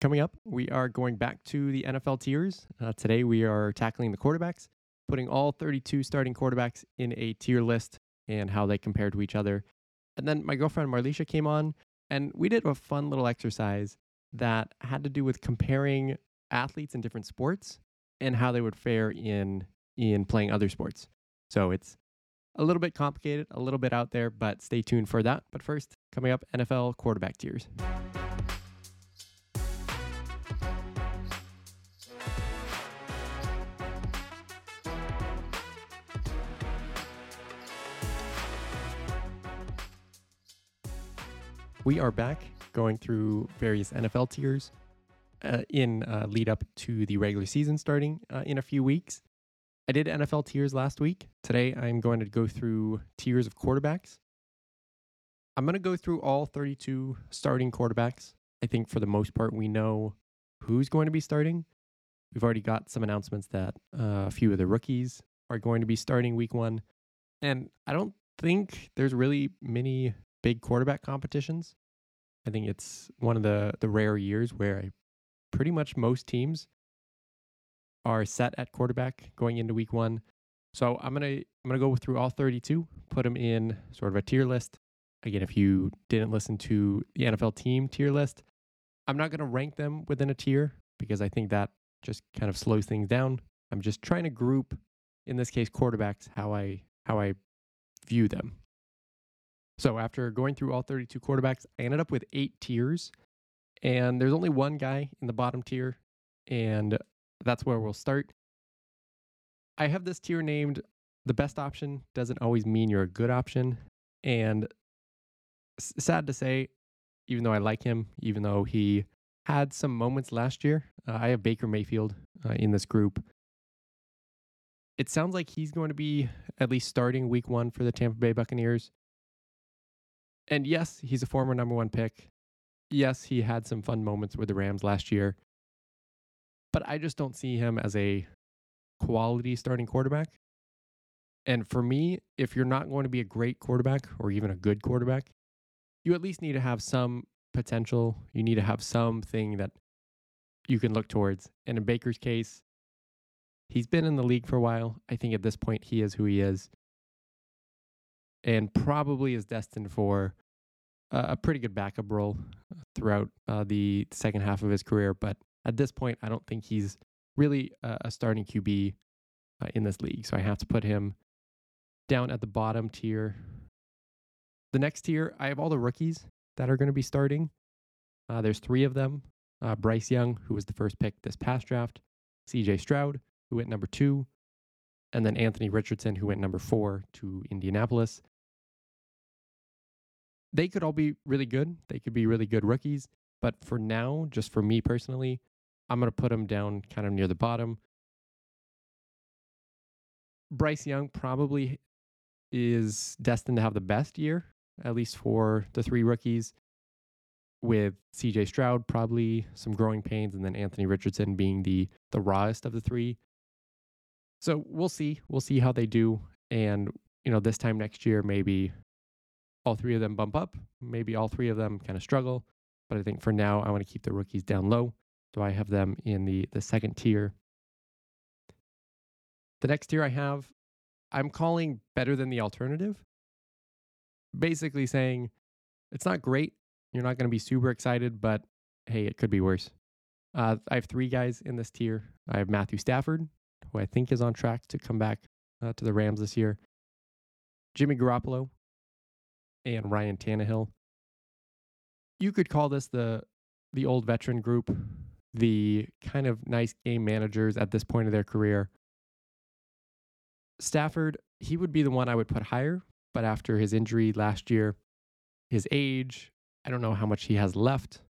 Coming up, we are going back to the NFL tiers. Uh, today, we are tackling the quarterbacks, putting all 32 starting quarterbacks in a tier list and how they compare to each other. And then my girlfriend Marleisha came on, and we did a fun little exercise that had to do with comparing athletes in different sports and how they would fare in in playing other sports. So it's a little bit complicated, a little bit out there, but stay tuned for that. But first, coming up, NFL quarterback tiers. We are back going through various NFL tiers uh, in uh, lead up to the regular season starting uh, in a few weeks. I did NFL tiers last week. Today, I'm going to go through tiers of quarterbacks. I'm going to go through all 32 starting quarterbacks. I think for the most part, we know who's going to be starting. We've already got some announcements that uh, a few of the rookies are going to be starting week one. And I don't think there's really many big quarterback competitions. I think it's one of the, the rare years where I, pretty much most teams are set at quarterback going into week one. So I'm gonna I'm gonna go through all 32, put them in sort of a tier list. Again, if you didn't listen to the NFL team tier list, I'm not gonna rank them within a tier because I think that just kind of slows things down. I'm just trying to group, in this case, quarterbacks how I how I view them. So after going through all 32 quarterbacks, I ended up with eight tiers, and there's only one guy in the bottom tier, and that's where we'll start. I have this tier named the best option doesn't always mean you're a good option. And sad to say, even though I like him, even though he had some moments last year, uh, I have Baker Mayfield uh, in this group. It sounds like he's going to be at least starting week one for the Tampa Bay Buccaneers. And yes, he's a former number one pick. Yes, he had some fun moments with the Rams last year but I just don't see him as a quality starting quarterback. And for me, if you're not going to be a great quarterback or even a good quarterback, you at least need to have some potential. You need to have something that you can look towards. And in Baker's case, he's been in the league for a while. I think at this point, he is who he is. And probably is destined for a pretty good backup role throughout uh, the second half of his career. But at this point, I don't think he's really a, starting QB uh, in this league. So I have to put him down at the bottom tier. The next tier, I have all the rookies that are going to be starting. Uh, there's three of them uh, Bryce Young, who was the first pick this past draft, CJ Stroud, who went number two, and then Anthony Richardson, who went number four to Indianapolis. They could all be really good. They could be really good rookies. But for now, just for me personally, I'm going to put them down kind of near the bottom. Bryce Young probably is destined to have the best year, at least for the three rookies, with CJ Stroud probably some growing pains, and then Anthony Richardson being the the rawest of the three. So we'll see. We'll see how they do. And, you know, this time next year, maybe all three of them bump up. Maybe all three of them kind of struggle. But I think for now, I want to keep the rookies down low. So I have them in the, the second tier. The next tier I have, I'm calling better than the alternative. Basically saying it's not great. You're not going to be super excited, but hey, it could be worse. Uh, I have three guys in this tier. I have Matthew Stafford, who I think is on track to come back uh, to the Rams this year, Jimmy Garoppolo, and Ryan Tannehill. You could call this the the old veteran group the kind of nice game managers at this point of their career. Stafford, he would be the one I would put higher, but after his injury last year, his age, I don't know how much he has left.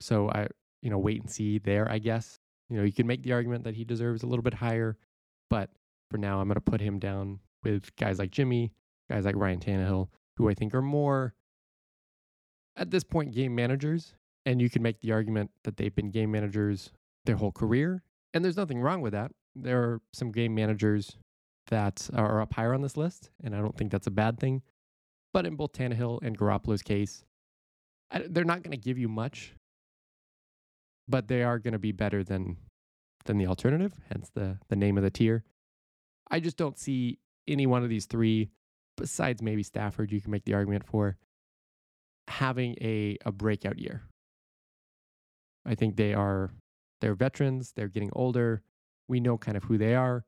So I, you know, wait and see there, I guess. You know, you can make the argument that he deserves a little bit higher, but for now, I'm going to put him down with guys like Jimmy, guys like Ryan Tannehill, who I think are more, at this point, game managers and you can make the argument that they've been game managers their whole career. And there's nothing wrong with that. There are some game managers that are up higher on this list, and I don't think that's a bad thing. But in both Tannehill and Garoppolo's case, they're not going to give you much but they are going to be better than than the alternative, hence the the name of the tier. I just don't see any one of these three, besides maybe Stafford, you can make the argument for having a, a breakout year. I think they are they're veterans, they're getting older. We know kind of who they are.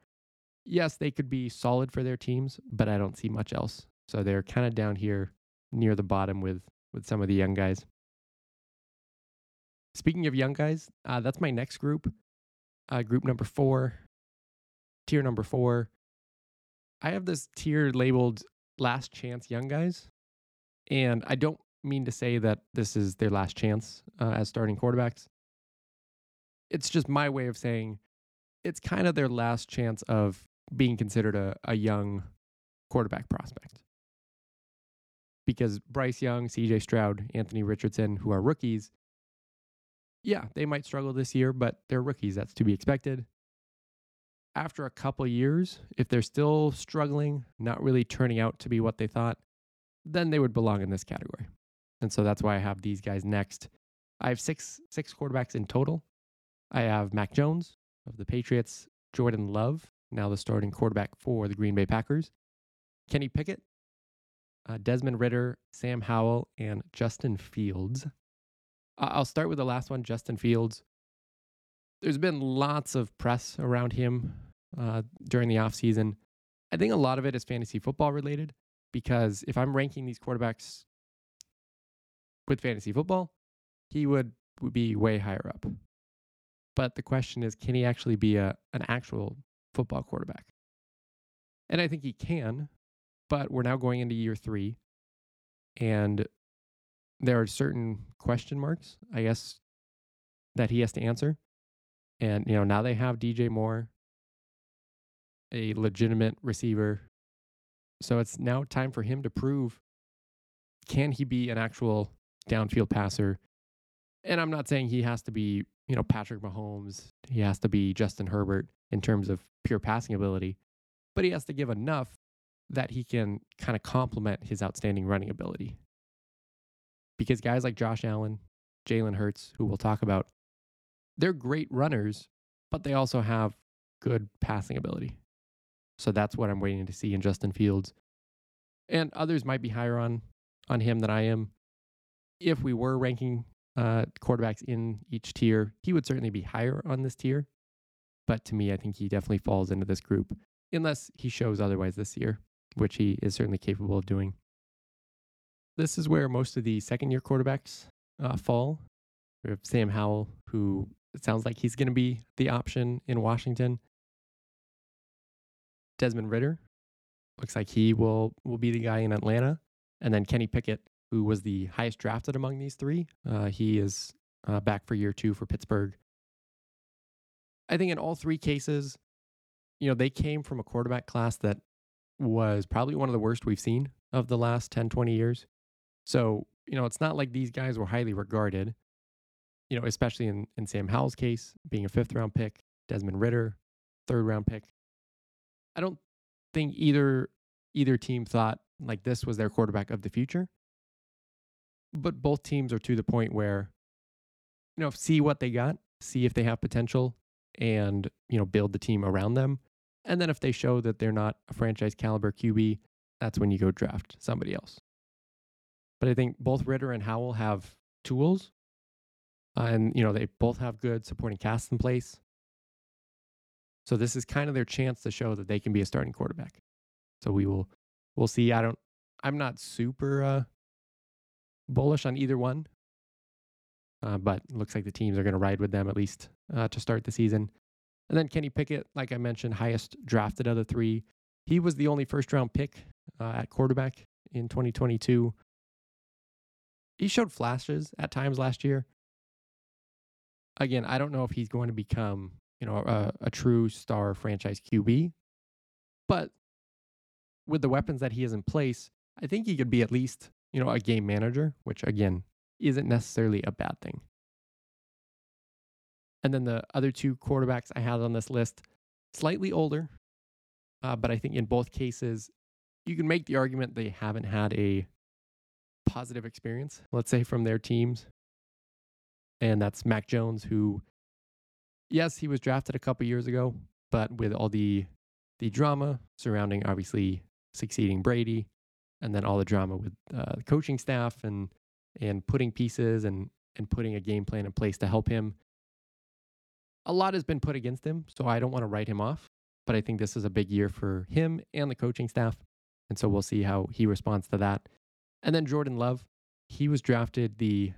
Yes, they could be solid for their teams, but I don't see much else. So they're kind of down here near the bottom with with some of the young guys. Speaking of young guys, uh, that's my next group. Uh, group number four, tier number four. I have this tier labeled last chance young guys. And I don't mean to say that this is their last chance uh, as starting quarterbacks. It's just my way of saying it's kind of their last chance of being considered a, a young quarterback prospect. Because Bryce Young, CJ Stroud, Anthony Richardson, who are rookies, yeah, they might struggle this year, but they're rookies. That's to be expected. After a couple years, if they're still struggling, not really turning out to be what they thought, then they would belong in this category. And so that's why I have these guys next. I have six six quarterbacks in total. I have Mac Jones of the Patriots, Jordan Love, now the starting quarterback for the Green Bay Packers, Kenny Pickett, uh, Desmond Ridder, Sam Howell, and Justin Fields. I'll start with the last one, Justin Fields. There's been lots of press around him uh, during the offseason. I think a lot of it is fantasy football related because if I'm ranking these quarterbacks with fantasy football, he would, would be way higher up. But the question is, can he actually be a, an actual football quarterback? And I think he can, but we're now going into year three. And there are certain question marks, I guess, that he has to answer. And, you know, now they have DJ Moore, a legitimate receiver. So it's now time for him to prove can he be an actual downfield passer? And I'm not saying he has to be, you know, Patrick Mahomes, he has to be Justin Herbert in terms of pure passing ability, but he has to give enough that he can kind of complement his outstanding running ability because guys like Josh Allen, Jalen Hurts, who we'll talk about, they're great runners, but they also have good passing ability. So that's what I'm waiting to see in Justin Fields. And others might be higher on on him than I am. If we were ranking uh, quarterbacks in each tier, he would certainly be higher on this tier. But to me, I think he definitely falls into this group, unless he shows otherwise this year, which he is certainly capable of doing. This is where most of the second year quarterbacks uh, fall. We have Sam Howell, who it sounds like he's going to be the option in Washington. Desmond Ridder looks like he will will be the guy in Atlanta, and then Kenny Pickett, who was the highest drafted among these three. Uh, he is uh, back for year two for Pittsburgh. I think in all three cases, you know, they came from a quarterback class that was probably one of the worst we've seen of the last 10, 20 years. So, you know, it's not like these guys were highly regarded, you know, especially in, in Sam Howell's case, being a fifth round pick, Desmond Ridder, third round pick. I don't think either either team thought like this was their quarterback of the future. But both teams are to the point where, you know, see what they got, see if they have potential, and, you know, build the team around them. And then if they show that they're not a franchise caliber QB, that's when you go draft somebody else. But I think both Ridder and Howell have tools, and you know they both have good supporting casts in place. So this is kind of their chance to show that they can be a starting quarterback. So we will we'll see. I don't I'm not super uh, bullish on either one, uh, but looks like the teams are going to ride with them at least uh, to start the season. And then Kenny Pickett, like I mentioned, highest drafted of the three. He was the only first round pick uh, at quarterback in 2022 he showed flashes at times last year. Again, I don't know if he's going to become, you know, a, a true star franchise QB, but with the weapons that he has in place, I think he could be at least, you know, a game manager, which again isn't necessarily a bad thing. And then the other two quarterbacks I had on this list, slightly older, uh, but I think in both cases, you can make the argument they haven't had a positive experience, let's say from their teams. And that's Mac Jones, who, yes, he was drafted a couple years ago, but with all the the drama surrounding obviously succeeding Brady, and then all the drama with uh, the coaching staff and and putting pieces and and putting a game plan in place to help him. A lot has been put against him, so I don't want to write him off. But I think this is a big year for him and the coaching staff, and so we'll see how he responds to that. And then Jordan Love, he was drafted the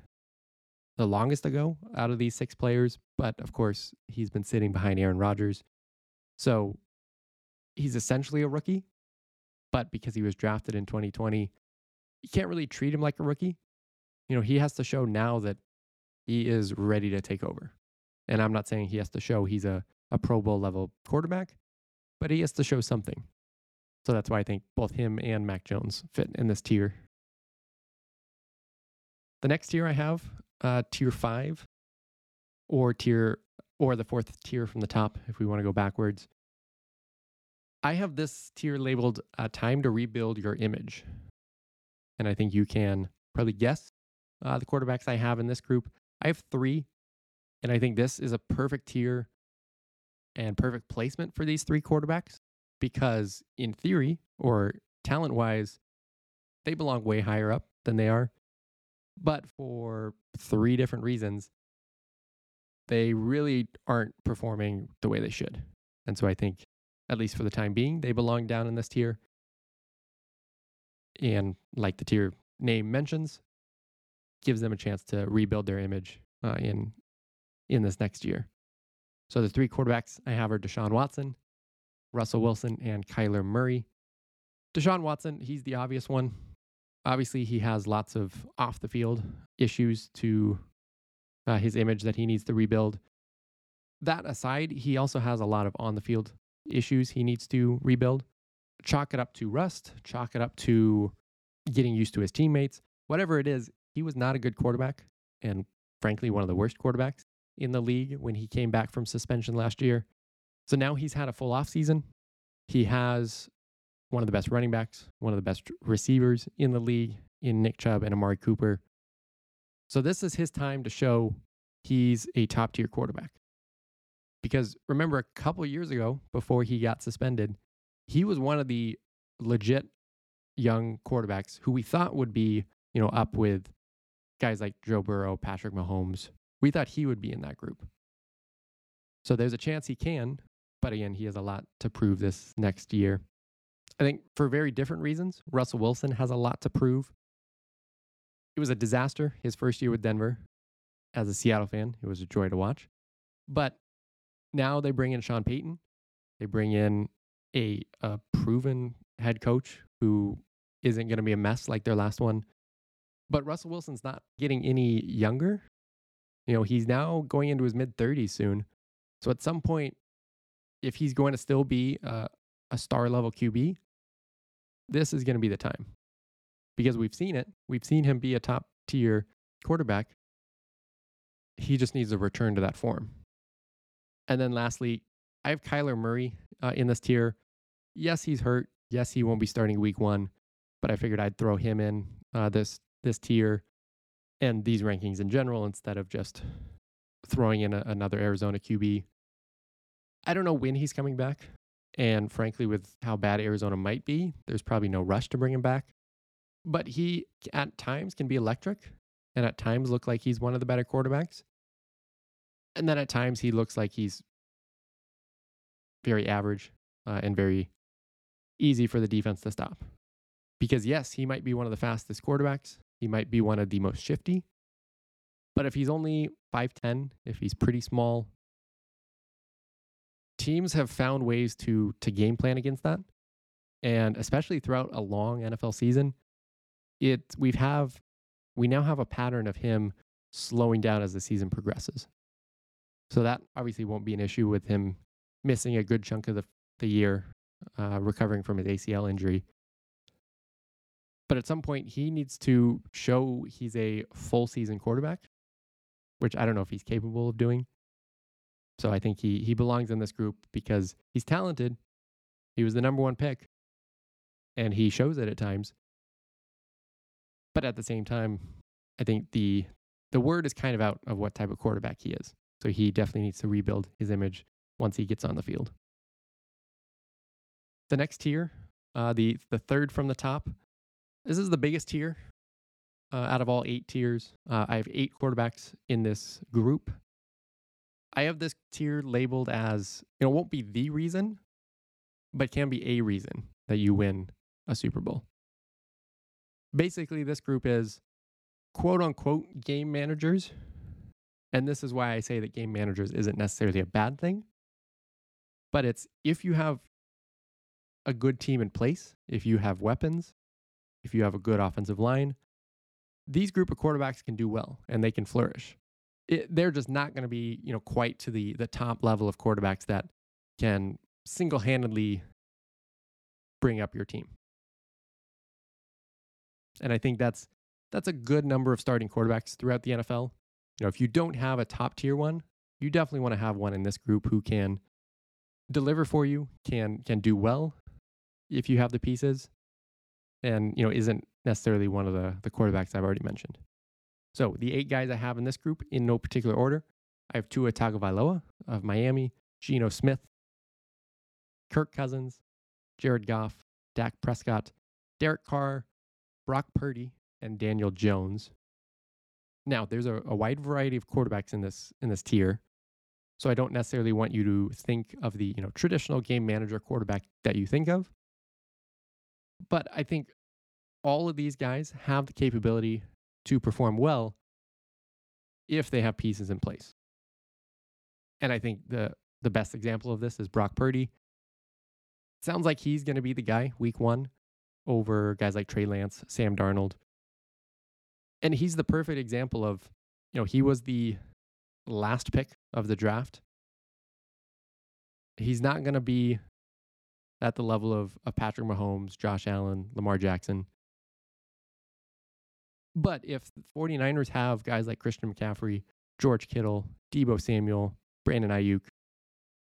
the longest ago out of these six players, but of course he's been sitting behind Aaron Rodgers, so he's essentially a rookie. But because he was drafted in 2020, you can't really treat him like a rookie. You know, he has to show now that he is ready to take over. And I'm not saying he has to show he's a, a Pro Bowl level quarterback, but he has to show something. So that's why I think both him and Mac Jones fit in this tier. The next tier I have, uh, tier five, or tier, or the fourth tier from the top, if we want to go backwards. I have this tier labeled uh, "Time to Rebuild Your Image," and I think you can probably guess uh, the quarterbacks I have in this group. I have three, and I think this is a perfect tier and perfect placement for these three quarterbacks because, in theory or talent wise, they belong way higher up than they are. But for three different reasons, they really aren't performing the way they should. And so I think, at least for the time being, they belong down in this tier. And like the tier name mentions, gives them a chance to rebuild their image uh, in in this next year. So the three quarterbacks I have are Deshaun Watson, Russell Wilson, and Kyler Murray. Deshaun Watson, he's the obvious one. Obviously, he has lots of off the field issues to uh, his image that he needs to rebuild. That aside, he also has a lot of on the field issues he needs to rebuild. Chalk it up to rust, chalk it up to getting used to his teammates. Whatever it is, he was not a good quarterback and frankly one of the worst quarterbacks in the league when he came back from suspension last year. So now he's had a full offseason. He has one of the best running backs, one of the best receivers in the league in Nick Chubb and Amari Cooper. So this is his time to show he's a top tier quarterback. Because remember, a couple years ago, before he got suspended, he was one of the legit young quarterbacks who we thought would be, you know, up with guys like Joe Burrow, Patrick Mahomes. We thought he would be in that group. So there's a chance he can, but again, he has a lot to prove this next year. I think for very different reasons, Russell Wilson has a lot to prove. It was a disaster his first year with Denver. As a Seattle fan, it was a joy to watch. But now they bring in Sean Payton. They bring in a, a proven head coach who isn't going to be a mess like their last one. But Russell Wilson's not getting any younger. You know, he's now going into his mid 30s soon. So at some point, if he's going to still be a, a star level QB, this is going to be the time because we've seen it. We've seen him be a top tier quarterback. He just needs to return to that form. And then lastly, I have Kyler Murray uh, in this tier. Yes, he's hurt. Yes, he won't be starting week one, but I figured I'd throw him in uh, this this tier and these rankings in general instead of just throwing in a, another Arizona QB. I don't know when he's coming back. And frankly, with how bad Arizona might be, there's probably no rush to bring him back. But he, at times, can be electric and at times look like he's one of the better quarterbacks. And then at times, he looks like he's very average uh, and very easy for the defense to stop. Because, yes, he might be one of the fastest quarterbacks, he might be one of the most shifty. But if he's only 5'10, if he's pretty small, teams have found ways to to game plan against that. And especially throughout a long NFL season, it we have we now have a pattern of him slowing down as the season progresses. So that obviously won't be an issue with him missing a good chunk of the, the year, uh, recovering from his ACL injury. But at some point, he needs to show he's a full season quarterback, which I don't know if he's capable of doing. So I think he he belongs in this group because he's talented. He was the number one pick, and he shows it at times. But at the same time, I think the the word is kind of out of what type of quarterback he is. So he definitely needs to rebuild his image once he gets on the field. The next tier, uh, the the third from the top, this is the biggest tier uh, out of all eight tiers. Uh, I have eight quarterbacks in this group. I have this tier labeled as you know, it won't be the reason, but can be a reason that you win a Super Bowl. Basically, this group is quote unquote game managers. And this is why I say that game managers isn't necessarily a bad thing. But it's if you have a good team in place, if you have weapons, if you have a good offensive line, these group of quarterbacks can do well and they can flourish. It, they're just not going to be, you know, quite to the the top level of quarterbacks that can single-handedly bring up your team. And I think that's that's a good number of starting quarterbacks throughout the NFL. You know, if you don't have a top tier one, you definitely want to have one in this group who can deliver for you, can can do well if you have the pieces, and you know isn't necessarily one of the the quarterbacks I've already mentioned. So the eight guys I have in this group in no particular order. I have Tua Tagovailoa of Miami, Geno Smith, Kirk Cousins, Jared Goff, Dak Prescott, Derek Carr, Brock Purdy, and Daniel Jones. Now, there's a, a wide variety of quarterbacks in this in this tier. So I don't necessarily want you to think of the, you know, traditional game manager quarterback that you think of. But I think all of these guys have the capability to perform well if they have pieces in place. And I think the the best example of this is Brock Purdy. Sounds like he's going to be the guy week 1 over guys like Trey Lance, Sam Darnold, and he's the perfect example of, you know, he was the last pick of the draft. He's not going to be at the level of, of Patrick Mahomes, Josh Allen, Lamar Jackson. But if the 49ers have guys like Christian McCaffrey, George Kittle, Deebo Samuel, Brandon Aiyuk,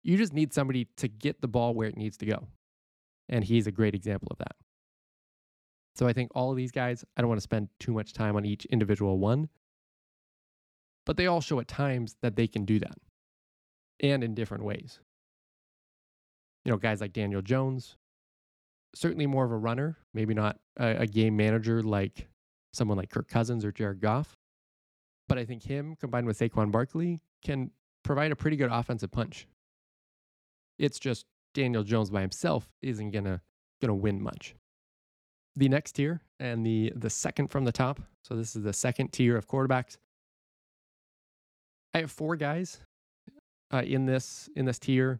you just need somebody to get the ball where it needs to go. And he's a great example of that. So I think all of these guys, I don't want to spend too much time on each individual one, but they all show at times that they can do that and in different ways. You know, guys like Daniel Jones, certainly more of a runner, maybe not a, a game manager like someone like Kirk Cousins or Jared Goff. But I think him combined with Saquon Barkley can provide a pretty good offensive punch. It's just Daniel Jones by himself isn't gonna gonna win much the next tier and the the second from the top. So this is the second tier of quarterbacks. I have four guys uh, in this in this tier,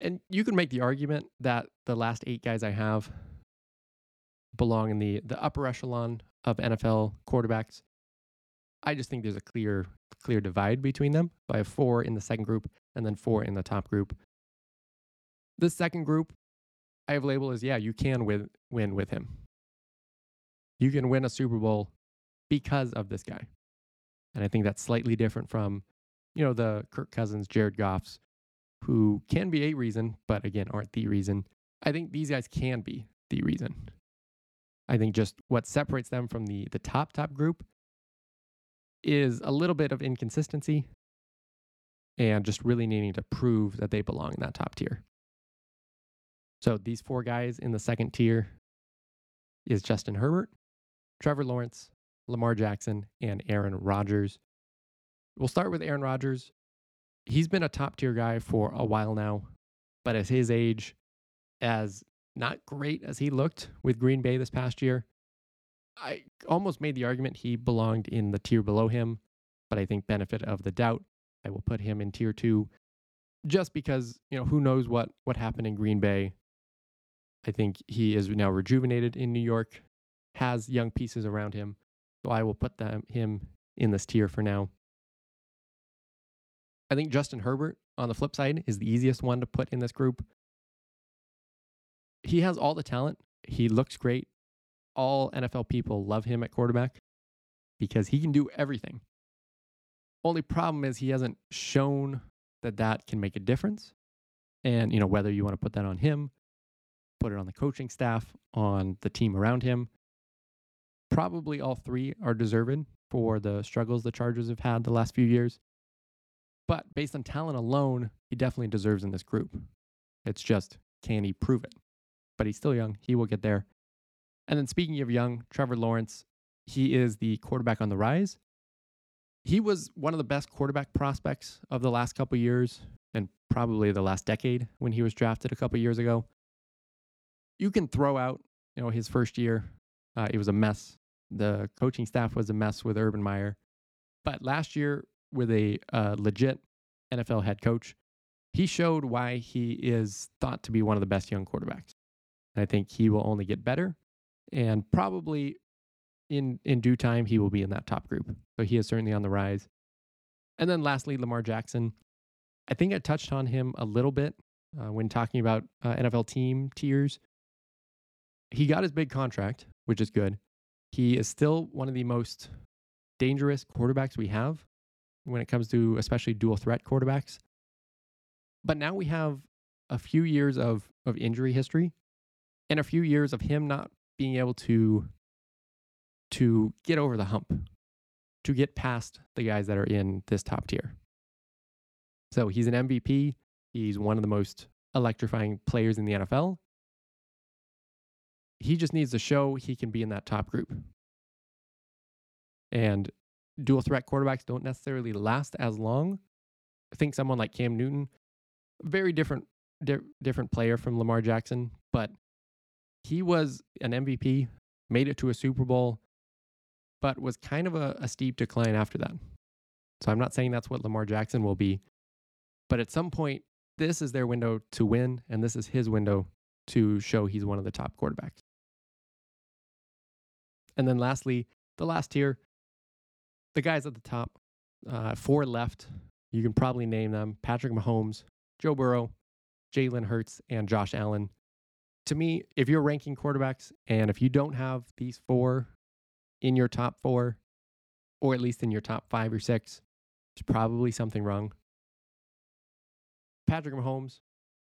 and you can make the argument that the last eight guys I have belong in the the upper echelon of NFL quarterbacks. I just think there's a clear clear divide between them. Have four in the second group and then four in the top group. The second group I have labeled as yeah, you can win win with him. You can win a Super Bowl because of this guy. And I think that's slightly different from, you know, the Kirk Cousins, Jared Goffs, who can be a reason, but again, aren't the reason. I think these guys can be the reason. I think just what separates them from the the top top group is a little bit of inconsistency and just really needing to prove that they belong in that top tier. So these four guys in the second tier is Justin Herbert, Trevor Lawrence, Lamar Jackson, and Aaron Rodgers. We'll start with Aaron Rodgers. He's been a top tier guy for a while now, but at his age, as not great as he looked with Green Bay this past year, I almost made the argument he belonged in the tier below him, but I think benefit of the doubt, I will put him in tier two just because, you know, who knows what what happened in Green Bay I think he is now rejuvenated in New York, has young pieces around him. So I will put them, him in this tier for now. I think Justin Herbert, on the flip side, is the easiest one to put in this group. He has all the talent. He looks great. All NFL people love him at quarterback because he can do everything. Only problem is he hasn't shown that that can make a difference. And, you know, whether you want to put that on him put it on the coaching staff, on the team around him. Probably all three are deserving for the struggles the Chargers have had the last few years. But based on talent alone, he definitely deserves in this group. It's just, can he prove it? But he's still young. He will get there. And then speaking of young, Trevor Lawrence, he is the quarterback on the rise. He was one of the best quarterback prospects of the last couple years and probably the last decade when he was drafted a couple years ago. You can throw out, you know, his first year. Uh, it was a mess. The coaching staff was a mess with Urban Meyer. But last year, with a uh, legit NFL head coach, he showed why he is thought to be one of the best young quarterbacks. I think he will only get better and probably in in due time he will be in that top group. So he is certainly on the rise. And then lastly, Lamar Jackson. I think I touched on him a little bit uh, when talking about uh, NFL team tiers. He got his big contract, which is good. He is still one of the most dangerous quarterbacks we have when it comes to especially dual threat quarterbacks. But now we have a few years of, of injury history and a few years of him not being able to to get over the hump, to get past the guys that are in this top tier. So he's an MVP. He's one of the most electrifying players in the NFL. He just needs to show he can be in that top group. And dual threat quarterbacks don't necessarily last as long. I think someone like Cam Newton, very different di- different player from Lamar Jackson, but he was an MVP, made it to a Super Bowl, but was kind of a, a steep decline after that. So I'm not saying that's what Lamar Jackson will be, but at some point, this is their window to win, and this is his window to show he's one of the top quarterbacks. And then lastly, the last tier, the guys at the top, uh, four left. You can probably name them Patrick Mahomes, Joe Burrow, Jalen Hurts, and Josh Allen to me, if you're ranking quarterbacks and if you don't have these four in your top four, or at least in your top five or six, there's probably something wrong. Patrick Mahomes,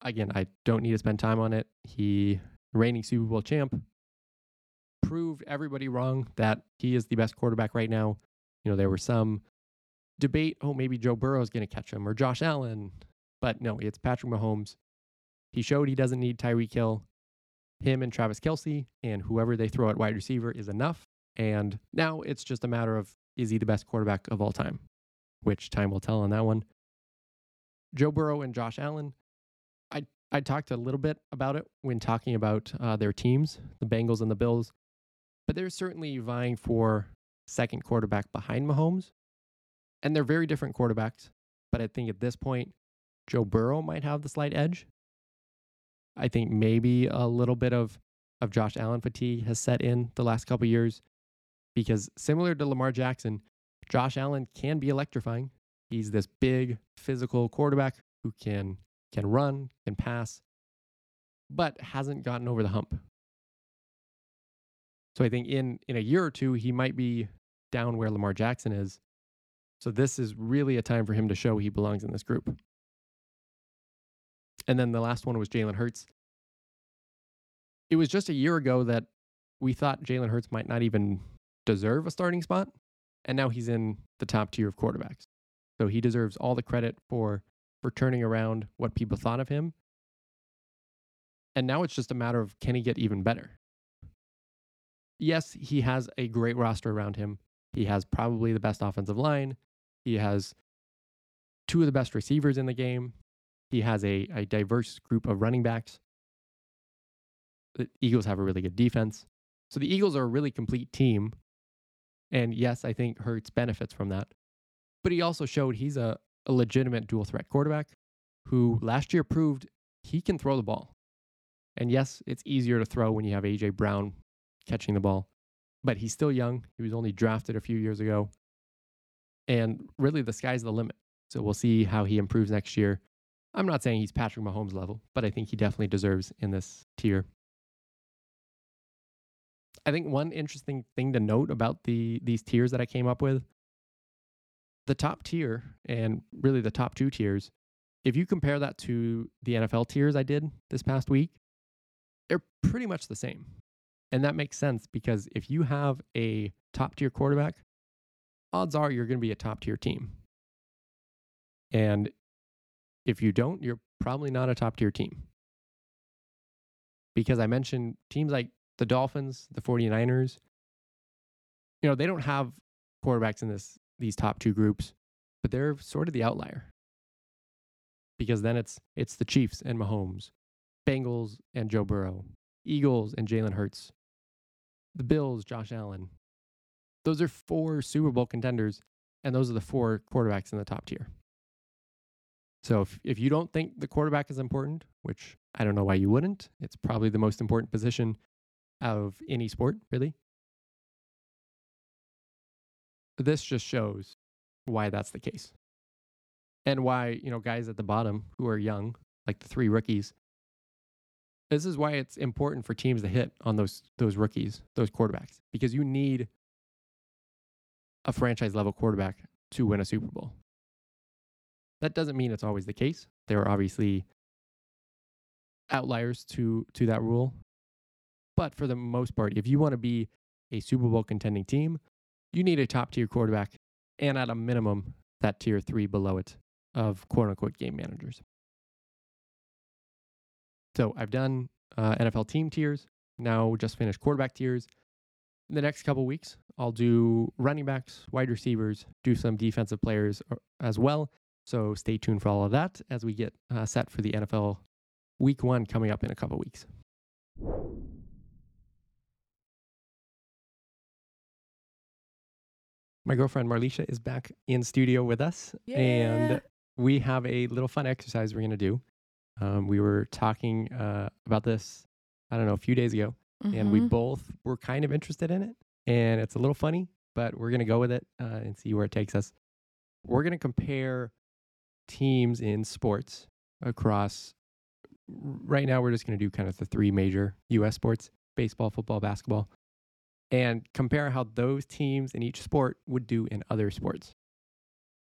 again, I don't need to spend time on it. He, reigning Super Bowl champ, proved everybody wrong that he is the best quarterback right now. You know, there were some debate, oh, maybe Joe Burrow is going to catch him or Josh Allen. But no, it's Patrick Mahomes. He showed he doesn't need Tyreek Hill him and Travis Kelce and whoever they throw at wide receiver is enough. And now it's just a matter of is he the best quarterback of all time? Which time will tell on that one. Joe Burrow and Josh Allen. I I talked a little bit about it when talking about uh, their teams, the Bengals and the Bills, but they're certainly vying for second quarterback behind Mahomes, and they're very different quarterbacks. But I think at this point, Joe Burrow might have the slight edge I think maybe a little bit of of Josh Allen fatigue has set in the last couple years because similar to Lamar Jackson, Josh Allen can be electrifying. He's this big physical quarterback who can can run, can pass, but hasn't gotten over the hump. So I think in in a year or two he might be down where Lamar Jackson is. So this is really a time for him to show he belongs in this group. And then the last one was Jalen Hurts. It was just a year ago that we thought Jalen Hurts might not even deserve a starting spot. And now he's in the top tier of quarterbacks. So he deserves all the credit for, for turning around what people thought of him. And now it's just a matter of can he get even better? Yes, he has a great roster around him. He has probably the best offensive line. He has two of the best receivers in the game. He has a, a diverse group of running backs. The Eagles have a really good defense. So the Eagles are a really complete team. And yes, I think Hurts benefits from that. But he also showed he's a, a legitimate dual threat quarterback who last year proved he can throw the ball. And yes, it's easier to throw when you have AJ Brown catching the ball, but he's still young. He was only drafted a few years ago. And really, the sky's the limit. So we'll see how he improves next year. I'm not saying he's Patrick Mahomes level, but I think he definitely deserves in this tier. I think one interesting thing to note about the these tiers that I came up with, the top tier and really the top two tiers, if you compare that to the NFL tiers I did this past week, they're pretty much the same. And that makes sense because if you have a top tier quarterback odds are you're going to be a top tier team. And if you don't, you're probably not a top tier team. Because I mentioned teams like the Dolphins, the 49ers, you know, they don't have quarterbacks in this these top two groups, but they're sort of the outlier. Because then it's it's the Chiefs and Mahomes, Bengals and Joe Burrow, Eagles and Jalen Hurts, the Bills, Josh Allen. Those are four Super Bowl contenders, and those are the four quarterbacks in the top tier. So if, if you don't think the quarterback is important, which I don't know why you wouldn't, it's probably the most important position of any sport, really. This just shows why that's the case. And why, you know, guys at the bottom who are young, like the three rookies, this is why it's important for teams to hit on those those rookies, those quarterbacks, because you need a franchise level quarterback to win a Super Bowl. That doesn't mean it's always the case. There are obviously outliers to to that rule. But for the most part, if you want to be a Super Bowl contending team, you need a top tier quarterback and at a minimum that tier 3 below it of quote unquote game managers. So, I've done uh, NFL team tiers, now just finished quarterback tiers. In the next couple weeks, I'll do running backs, wide receivers, do some defensive players uh, as well, so stay tuned for all of that as we get uh, set for the NFL week one coming up in a couple weeks. My girlfriend Marleisha is back in studio with us, Yeah. and we have a little fun exercise we're going to do. Um, we were talking uh, about this, I don't know, a few days ago, and we Mhm. both were kind of interested in it. And it's a little funny, but we're going to go with it uh, and see where it takes us. We're going to compare teams in sports across. Right now, we're just going to do kind of the three major US sports baseball, football, basketball and compare how those teams in each sport would do in other sports.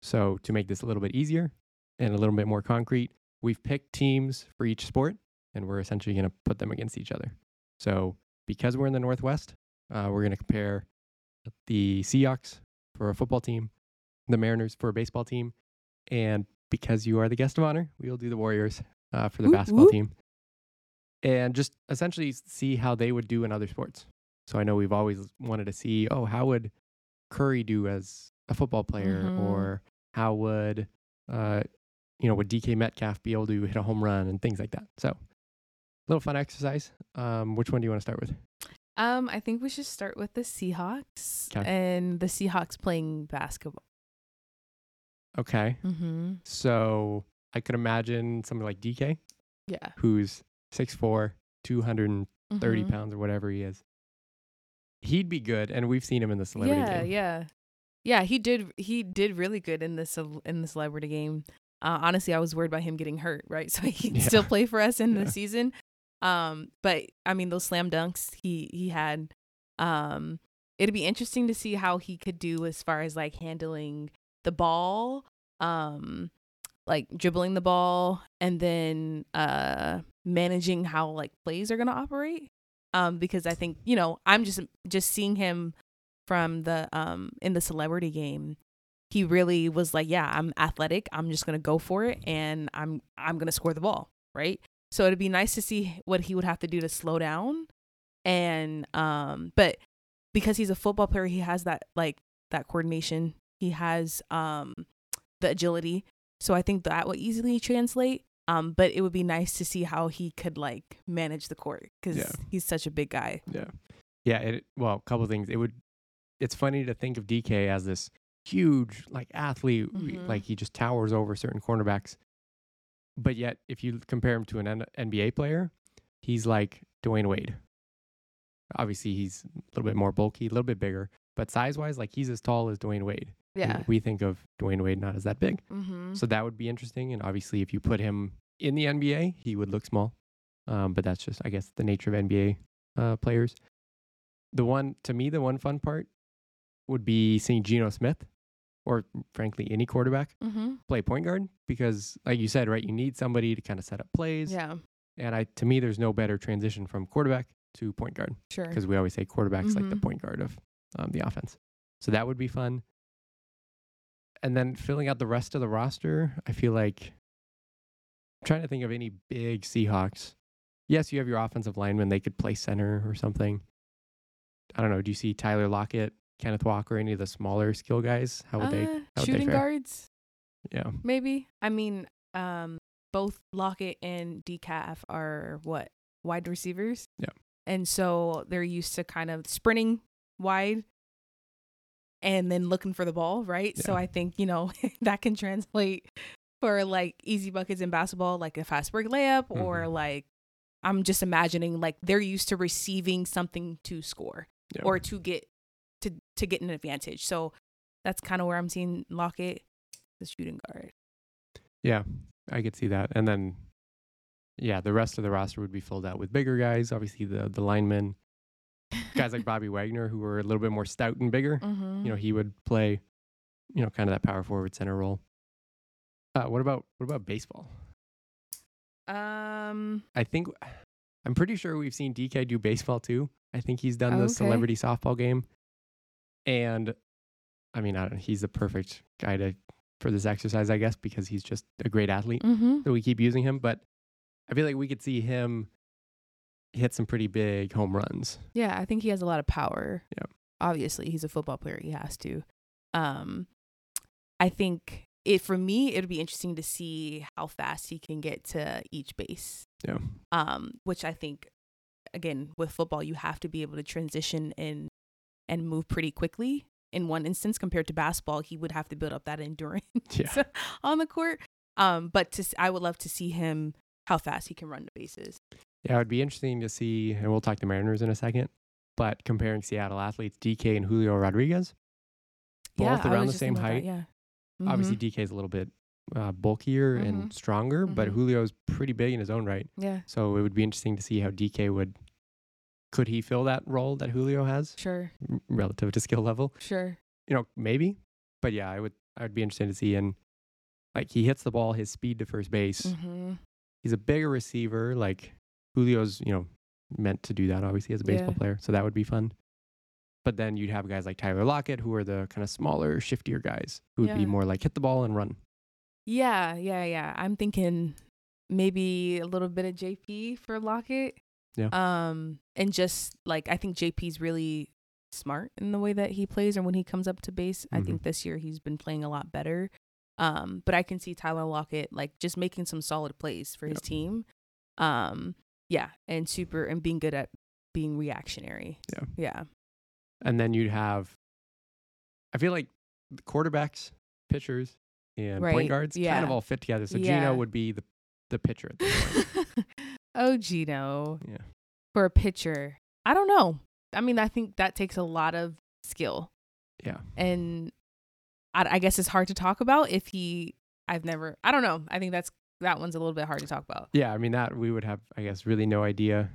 So, to make this a little bit easier and a little bit more concrete, we've picked teams for each sport and we're essentially going to put them against each other. So, because we're in the Northwest, uh, we're going to compare the Seahawks for a football team, the Mariners for a baseball team, and because you are the guest of honor, we'll do the Warriors uh, for the Whoop, basketball whoop. team. And just essentially see how they would do in other sports. So I know we've always wanted to see, oh, how would Curry do as a football player, Mhm. or how would, uh, you know, would DK Metcalf be able to hit a home run and things like that. So, little fun exercise. Um, which one do you want to start with? Um, I think we should start with the Seahawks 'Kay. and the Seahawks playing basketball. Okay, Mm-hmm. so I could imagine somebody like DK, Yeah. who's 6'4", 230 Mhm. pounds or whatever he is. He'd be good, and we've seen him in the celebrity yeah, game. yeah, yeah. He did. He did really good in this in the celebrity game. Uh, honestly, I was worried about him getting hurt. Right, so he Yeah. still play for us in Yeah. the season. Um, but I mean, those slam dunks he he had. Um, it'd be interesting to see how he could do as far as like handling the ball. Um, like dribbling the ball and then uh managing how like plays are gonna operate um because i think you know i'm just just seeing him from the um in the celebrity game he really was like yeah i'm athletic i'm just gonna go for it and i'm i'm gonna score the ball right? So it'd be nice to see what he would have to do to slow down and um but because he's a football player he has that like that coordination he has um the agility so i think that will easily translate um but it would be nice to see how he could like manage the court because Yeah. he's such a big guy Yeah. Yeah. It, well, a couple things. It would, it's funny to think of DK as this huge, like, athlete. Mhm. Like, he just towers over certain cornerbacks. But yet, if you compare him to an N- NBA player, he's like Dwyane Wade. Obviously, he's a little bit more bulky, a little bit bigger, but size wise, like, he's as tall as Dwyane Wade. Yeah we think of Dwyane Wade not as that big. mm-hmm. So that would be interesting. And obviously, if you put him in the NBA, he would look small. Um, but that's just, I guess, the nature of NBA uh, players. The one, to me, the one fun part would be seeing Geno Smith or frankly any quarterback mm-hmm. play point guard because, like you said, right, you need somebody to kind of set up plays. yeah And I, to me, there's no better transition from quarterback to point guard sure because we always say quarterback's like the Mhm. point guard of um, the offense. So that would be fun. And then filling out the rest of the roster, I feel like I'm trying to think of any big Seahawks. Yes, you have your offensive linemen; they could play center or something. I don't know. Do you see Tyler Lockett, Kenneth Walker, any of the smaller skill guys? How would they? Uh, How would they shooting fare? guards, Yeah, maybe. I mean, um, both Lockett and Decaf are what wide receivers. Yeah. and so they're used to kind of sprinting wide and then looking for the ball, right? So I think you know that can translate for like easy buckets in basketball, like a fast break layup, or Mhm. like I'm just imagining like they're used to receiving something to score yeah. or to get to to get an advantage. So that's kind of where I'm seeing Lockett, the shooting guard. Yeah, I could see that. And then, yeah, the rest of the roster would be filled out with bigger guys. Obviously, the the linemen, guys like Bobby Wagner, who were a little bit more stout and bigger. mm-hmm. You know, he would play, you know, kind of that power forward center role. Uh, what about what about baseball? um, I think I'm pretty sure we've seen DK do baseball too. I think he's done the Okay. celebrity softball game, and I mean, I don't, he's the perfect guy to for this exercise, I guess, because he's just a great athlete. mm-hmm. So we keep using him, but I feel like we could see him hit some pretty big home runs. yeah, I think he has a lot of power. Yeah. obviously he's a football player; he has to. Um, I think it for me it'd be interesting to see how fast he can get to each base. Yeah. Um, which I think, again, with football, you have to be able to transition and and move pretty quickly. In one instance, compared to basketball, he would have to build up that endurance Yeah. on the court. Um, but to I would love to see him how fast he can run the bases. Yeah, it would be interesting to see, and we'll talk to Mariners in a second, but comparing Seattle athletes, DK and Julio Rodriguez, both yeah, around the same height. that, yeah. Obviously, Mhm. DK is a little bit uh, bulkier and Mhm. stronger, but Mhm. Julio's pretty big in his own right. yeah, So it would be interesting to see how DK would. Could he fill that role that Julio has sure, relative to skill level? sure. you know, maybe. But yeah, I would I would be interested to see and like he hits the ball, his speed to first base. Mm-hmm. He's a bigger receiver, like Julio's, you know, meant to do that obviously as a baseball Yeah. player. So that would be fun. But then you'd have guys like Tyler Lockett who are the kind of smaller, shiftier guys who would be more like hit the ball and run. Yeah, yeah, yeah. I'm thinking maybe a little bit of JP for Lockett. Yeah. Um, and just like I think JP's really smart in the way that he plays and when he comes up to base. I Mhm. think this year he's been playing a lot better. Um, but I can see Tyler Lockett like just making some solid plays for his Yep. team. Um, yeah, and super and being good at being reactionary. Yeah. Yeah. And then you'd have I feel like quarterbacks, pitchers, and Right, point guards kind of all fit together. So Yeah. Geno would be the the pitcher at this point. oh, Geno. yeah. for a pitcher, I don't know. I mean, I think that takes a lot of skill, Yeah. and I, I guess it's hard to talk about if he. I've never. I don't know. I think that's that one's a little bit hard to talk about. Yeah, I mean that we would have, I guess, really no idea.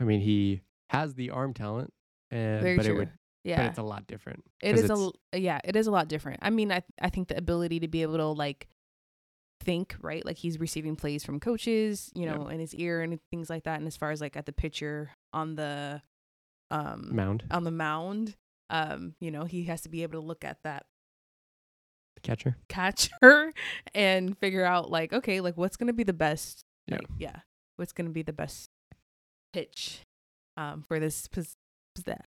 I mean, he has the arm talent, and Very but true. it would, yeah, but it's a lot different. It is a yeah, it is a lot different. I mean, I I think the ability to be able to like think right, like he's receiving plays from coaches, you Yeah. know, in his ear and things like that. And as far as like at the pitcher on the um mound on the mound, um, you know, he has to be able to look at that catcher. catcher and figure out like okay like what's gonna be the best Yeah. like, yeah what's gonna be the best pitch um for this that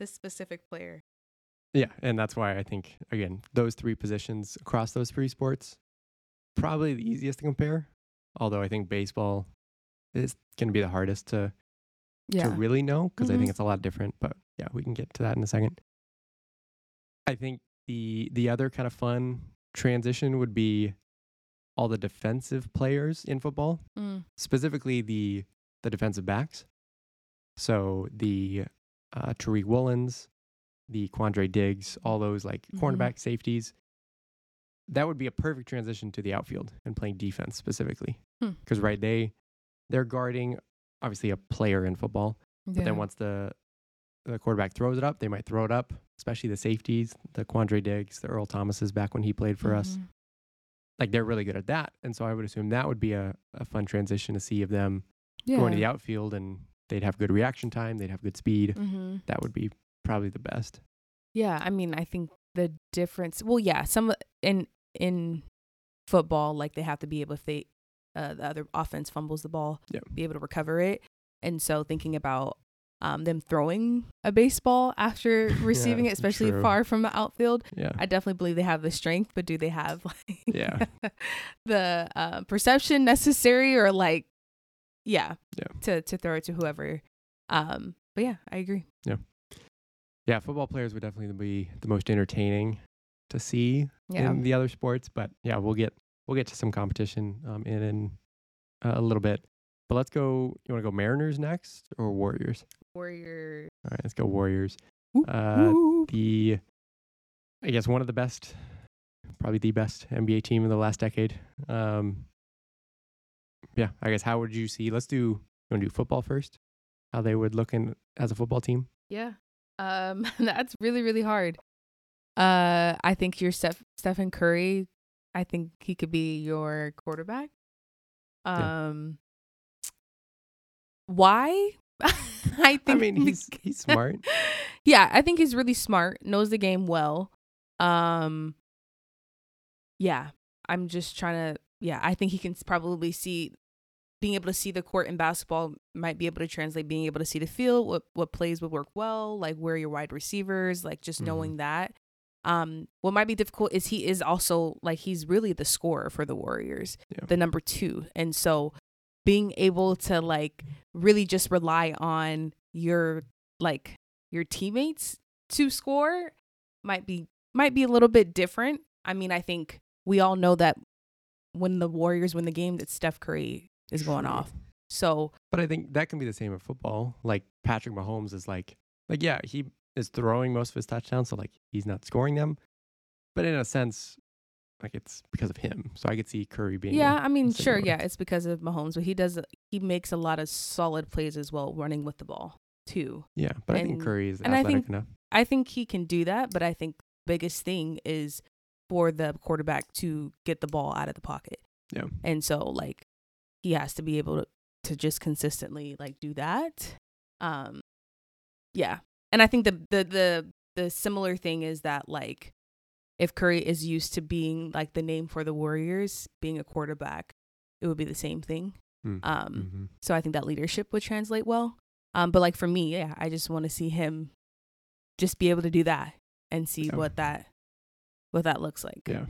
this specific player Yeah, and that's why I think again those three positions across those three sports probably the easiest to compare. Although I think baseball is going to be the hardest to to really know because I Mhm. think it's a lot different. But yeah, we can get to that in a second. I think the the other kind of fun transition would be all the defensive players in football, Mm, specifically the the defensive backs. So the uh, Tariq Woolens, the Quandre Diggs, all those like Mhm. cornerback safeties. That would be a perfect transition to the outfield and playing defense specifically, Hmm. because right they they're guarding obviously a player in football, but then once the the quarterback throws it up, they might throw it up, especially the safeties, the Quandre Diggs, the Earl Thomases back when he played for us. Mhm. Like they're really good at that. And so I would assume that would be a, a fun transition to see of them yeah. going to the outfield and they'd have good reaction time, they'd have good speed. hmm That would be probably the best. yeah i mean i think the difference. Well, yeah, some in in football, like they have to be able if they uh, the other offense fumbles the ball, be able to recover it. And so thinking about um, them throwing a baseball after receiving it, especially true. far from the outfield, Yeah. I definitely believe they have the strength, but do they have like Yeah. the uh, perception necessary or like yeah, Yeah. to to throw it to whoever. Um, but yeah, I agree. Yeah, yeah. Football players would definitely be the most entertaining to see Yeah. in the other sports. But yeah, we'll get we'll get to some competition um, in, in uh, a little bit. But let's go. You want to go Mariners next or Warriors? Warrior. All right, let's go Warriors. Whoop, Uh, whoop. the I guess one of the best, probably the best NBA team in the last decade. Um, yeah, I guess how would you see? Let's do. You want to do football first? How they would look in as a football team? Yeah. Um, that's really, really hard. Uh, I think your Steph- Stephen Curry, I think he could be your quarterback. Yeah. Um, why? I think. I mean, he's he's smart. yeah, I think he's really smart, knows the game well. Um, yeah, I'm just trying to. Yeah, I think he can probably see being able to see the court in basketball might be able to translate being able to see the field, what what plays would work well, like where your wide receivers, like just Mhm. knowing that. Um, what might be difficult is he is also like he's really the scorer for the Warriors, Yeah. the number two, and so being able to like really just rely on your like your teammates to score might be might be a little bit different. I mean, I think we all know that when the Warriors win the game, that Steph Curry is going off. So But I think that can be the same in football. Like Patrick Mahomes is like, like yeah, he is throwing most of his touchdowns, so like he's not scoring them. But in a sense, like it's because of him. So I could see Curry being. yeah, I mean, sure, yeah, it's because of Mahomes, but he does he makes a lot of solid plays as well, running with the ball too. yeah. But I think Curry is and I athletic think- enough. I think he can do that, but I think biggest thing is for the quarterback to get the ball out of the pocket. Yeah. And so like he has to be able to to just consistently like do that. Um yeah. And I think the the the the similar thing is that like if Curry is used to being like the name for the Warriors, being a quarterback, it would be the same thing. Mm. Um Mhm. so I think that leadership would translate well. Um, but like for me, yeah, I just want to see him just be able to do that and see Yeah. what that what that looks like. Yeah.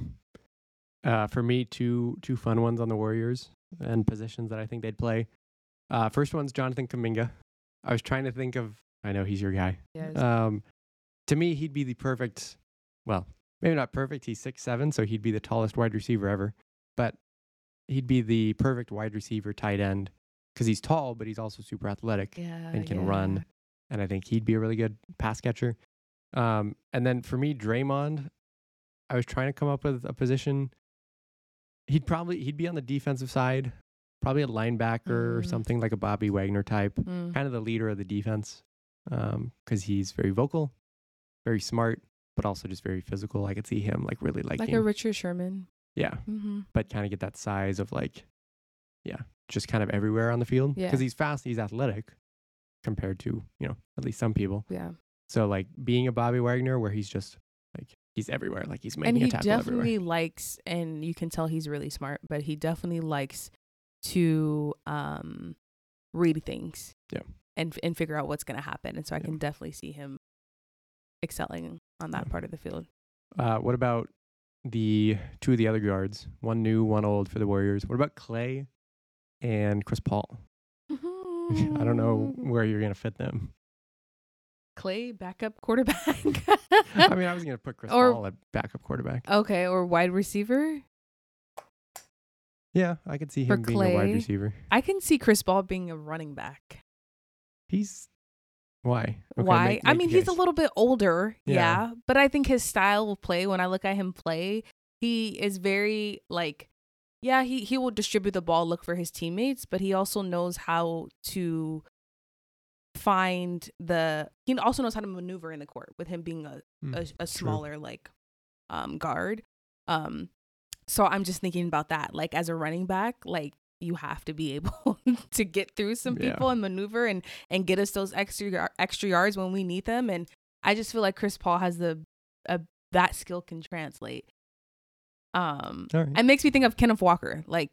Uh, for me, two two fun ones on the Warriors and positions that I think they'd play. Uh, first one's Jonathan Kuminga. I was trying to think of. I know he's your guy. Yes. Um, to me, he'd be the perfect. Well, maybe not perfect. He's six seven, so he'd be the tallest wide receiver ever. But he'd be the perfect wide receiver tight end because he's tall, but he's also super athletic yeah, and can yeah. run. And I think he'd be a really good pass catcher. Um, and then for me, Draymond, I was trying to come up with a position. He'd probably he'd be on the defensive side, probably a linebacker or Mm. something like a Bobby Wagner type, Mm. kind of the leader of the defense, because he's very vocal, very smart, but also just very physical. I could see him like really liking, like a Richard Sherman. yeah, Mm-hmm. but kind of get that size of like, yeah, just kind of everywhere on the field Yeah. because he's fast, he's athletic, compared to you know at least some people. Yeah, So like being a Bobby Wagner, where he's just like he's everywhere, like he's making and a he tackle everywhere. definitely likes, and you can tell he's really smart, but he definitely likes to um read things. Yeah. and and figure out what's gonna happen, and so I Yeah. can definitely see him excelling on that Yeah. part of the field. Uh, what about the two of the other guards? One new, one old for the Warriors. What about Klay and Chris Paul? I don't know where you're gonna fit them. Klay backup quarterback. I mean, I was gonna put Chris Or- Paul at backup quarterback. okay, or wide receiver. Yeah, I could see him being a wide receiver. I can see Chris Paul being a running back. He's why? Okay, Why? make- I mean, he's a little bit older, Yeah. yeah. but I think his style of play, when I look at him play, he is very like, yeah, he he will distribute the ball, look for his teammates, but he also knows how to find the. He also knows how to maneuver in the court with him being a Hmm, a, a true. smaller like um guard. Um, so I'm just thinking about that, like as a running back, like you have to be able to get through some Yeah. people and maneuver and and get us those extra extra yards when we need them. And I just feel like Chris Paul has the a that skill can translate. Um, right. it makes me think of Kenneth Walker, like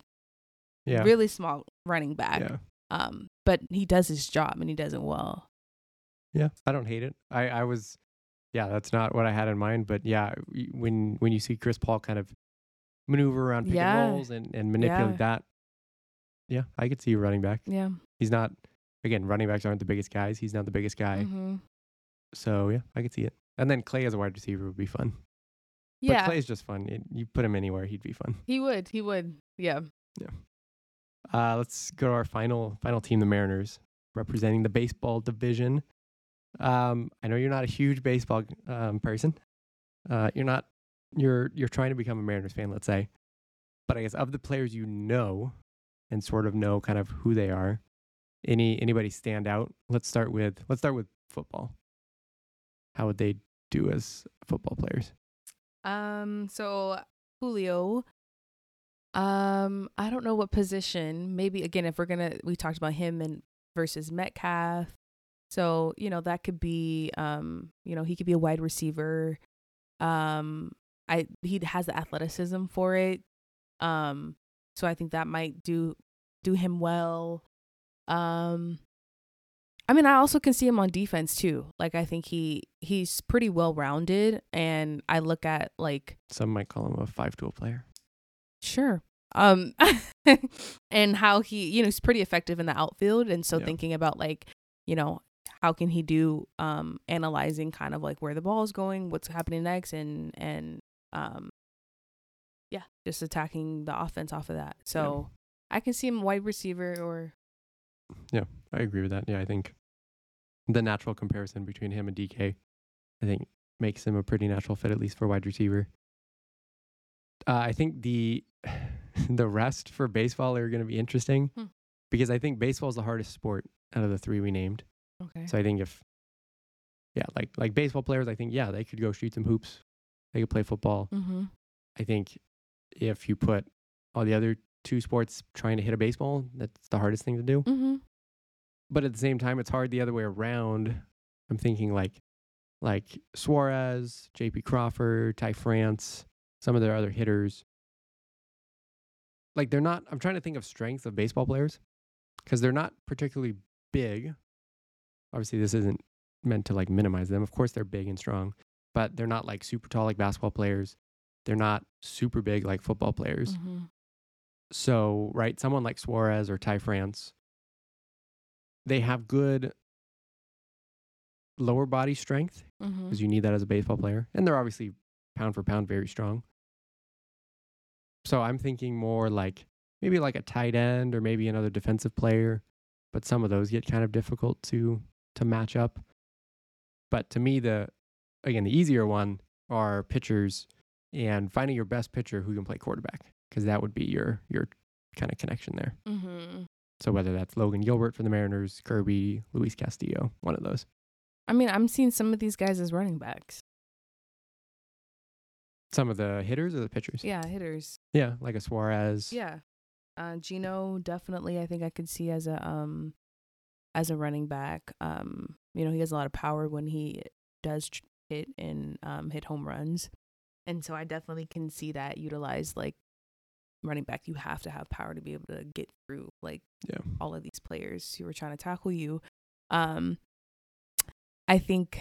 yeah. really small running back. Yeah. Um, but he does his job and he does it well. Yeah. I don't hate it. I, I was, yeah, that's not what I had in mind. But yeah, when when you see Chris Paul kind of maneuver around pick Yeah. and rolls and, and manipulate Yeah. that, yeah, I could see you running back. Yeah. He's not, again, running backs aren't the biggest guys. He's not the biggest guy. Mhm. So yeah, I could see it. And then Klay as a wide receiver would be fun. But Yeah. Klay's just fun. It, you put him anywhere, he'd be fun. he would. He would. Yeah. Uh, let's go to our final final team, the Mariners, representing the baseball division. Um, I know you're not a huge baseball um, person. Uh, you're not. You're you're trying to become a Mariners fan, let's say. But I guess of the players you know, and sort of know kind of who they are, any anybody stand out? Let's start with let's start with football. How would they do as football players? Um, so Julio, um, I don't know what position. Maybe again, if we're gonna, we talked about him and versus Metcalf. So you know that could be, um, you know, he could be a wide receiver. Um, I he has the athleticism for it. Um, so I think that might do do him well. Um, I mean, I also can see him on defense too. Like I think he he's pretty well rounded, and I look at like Some might call him a five tool player. sure, um, and how he you know he's pretty effective in the outfield, and so Yeah. thinking about like you know how can he do um analyzing kind of like where the ball is going, what's happening next, and and um yeah, just attacking the offense off of that. So I can see him wide receiver or Yeah, I agree with that. Yeah, I think the natural comparison between him and DK, I think, makes him a pretty natural fit, at least for wide receiver. Uh, I think the the rest for baseball are going to be interesting Hmm. because I think baseball is the hardest sport out of the three we named. okay. So I think if, yeah, like like baseball players, I think yeah they could go shoot some hoops, they could play football. mm-hmm. I think if you put all the other two sports trying to hit a baseball, that's the hardest thing to do. Mm-hmm. but at the same time it's hard the other way around. I'm thinking like like suarez jp crawford ty france some of their other hitters. Like they're not i'm trying to think of strengths of baseball players because they're not particularly big. Obviously this isn't meant to like minimize them. Of course they're big and strong but they're not like super tall like basketball players they're not super big like football players Mm-hmm. so, right, someone like Suarez or Ty France, they have good lower body strength Mm-hmm. because you need that as a baseball player. And they're obviously pound for pound very strong. So, I'm thinking more like maybe like a tight end or maybe another defensive player, but some of those get kind of difficult to to match up. But to me the again, the easier one are pitchers and finding your best pitcher who can play quarterback because that would be your your kind of connection there. Mm-hmm. So whether that's Logan Gilbert for the Mariners, Kirby, Luis Castillo, one of those. I mean, I'm seeing some of these guys as running backs. Some of the hitters or the pitchers. Yeah, hitters. Yeah, like a Suarez. Yeah. Uh Geno definitely I think I could see as a um as a running back. Um, you know, he has a lot of power when he does tr- hit and um hit home runs. And so I definitely can see that utilized like running back you have to have power to be able to get through like Yeah. all of these players who are trying to tackle you. Um I think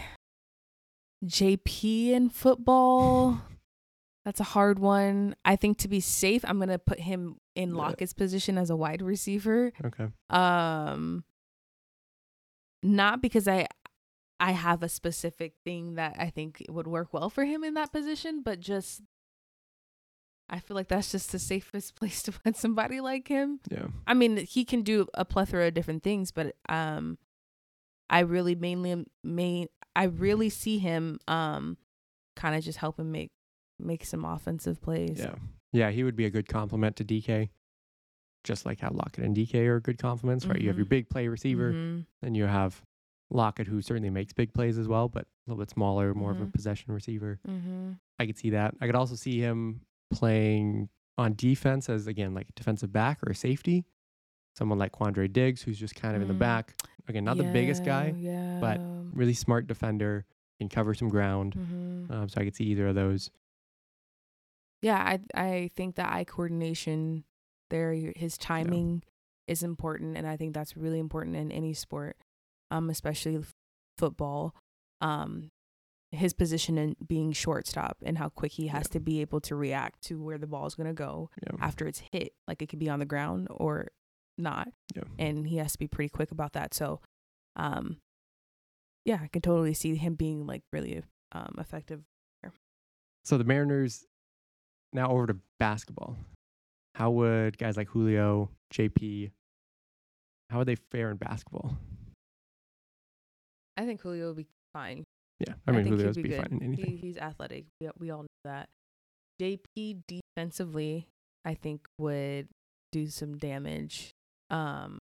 JP in football that's a hard one. I think to be safe, I'm gonna put him in Yeah. Lockett's position as a wide receiver. Okay. Um, not because I I have a specific thing that I think would work well for him in that position, but just I feel like that's just the safest place to put somebody like him. Yeah. I mean, he can do a plethora of different things, but um, I really mainly main I really see him um, kind of just helping make make some offensive plays. Yeah. Yeah, he would be a good complement to DK. Just like how Lockett and DK are good complements, right? You have your Mhm. big play receiver, Mhm. then you have Lockett, who certainly makes big plays as well, but a little bit smaller, more of a Mhm. possession receiver. Mhm. I could see that. I could also see him playing on defense as again like a defensive back or a safety. Someone like Quandre Diggs, who's just kind of in the Mm. back. Again, not the biggest guy, Yeah, but really smart defender. can cover some ground. Mm-hmm. Um, so I could see either of those. Yeah, I I think the eye coordination there, his timing is important, and I think that's really important in any sport, um, especially f- football. Um, his position in being shortstop and how quick he has Yeah. to be able to react to where the ball is going to go Yeah. after it's hit. Like it could be on the ground or not, Yeah. and he has to be pretty quick about that. So, um, yeah, I can totally see him being like really um effective. So the Mariners now over to basketball. How would guys like Julio, JP, how would they fare in basketball? I think Julio will be fine. Yeah, I I mean think he'd be be fine in anything. He, he's athletic. We, we all know that. JP defensively, I think would do some damage. Um,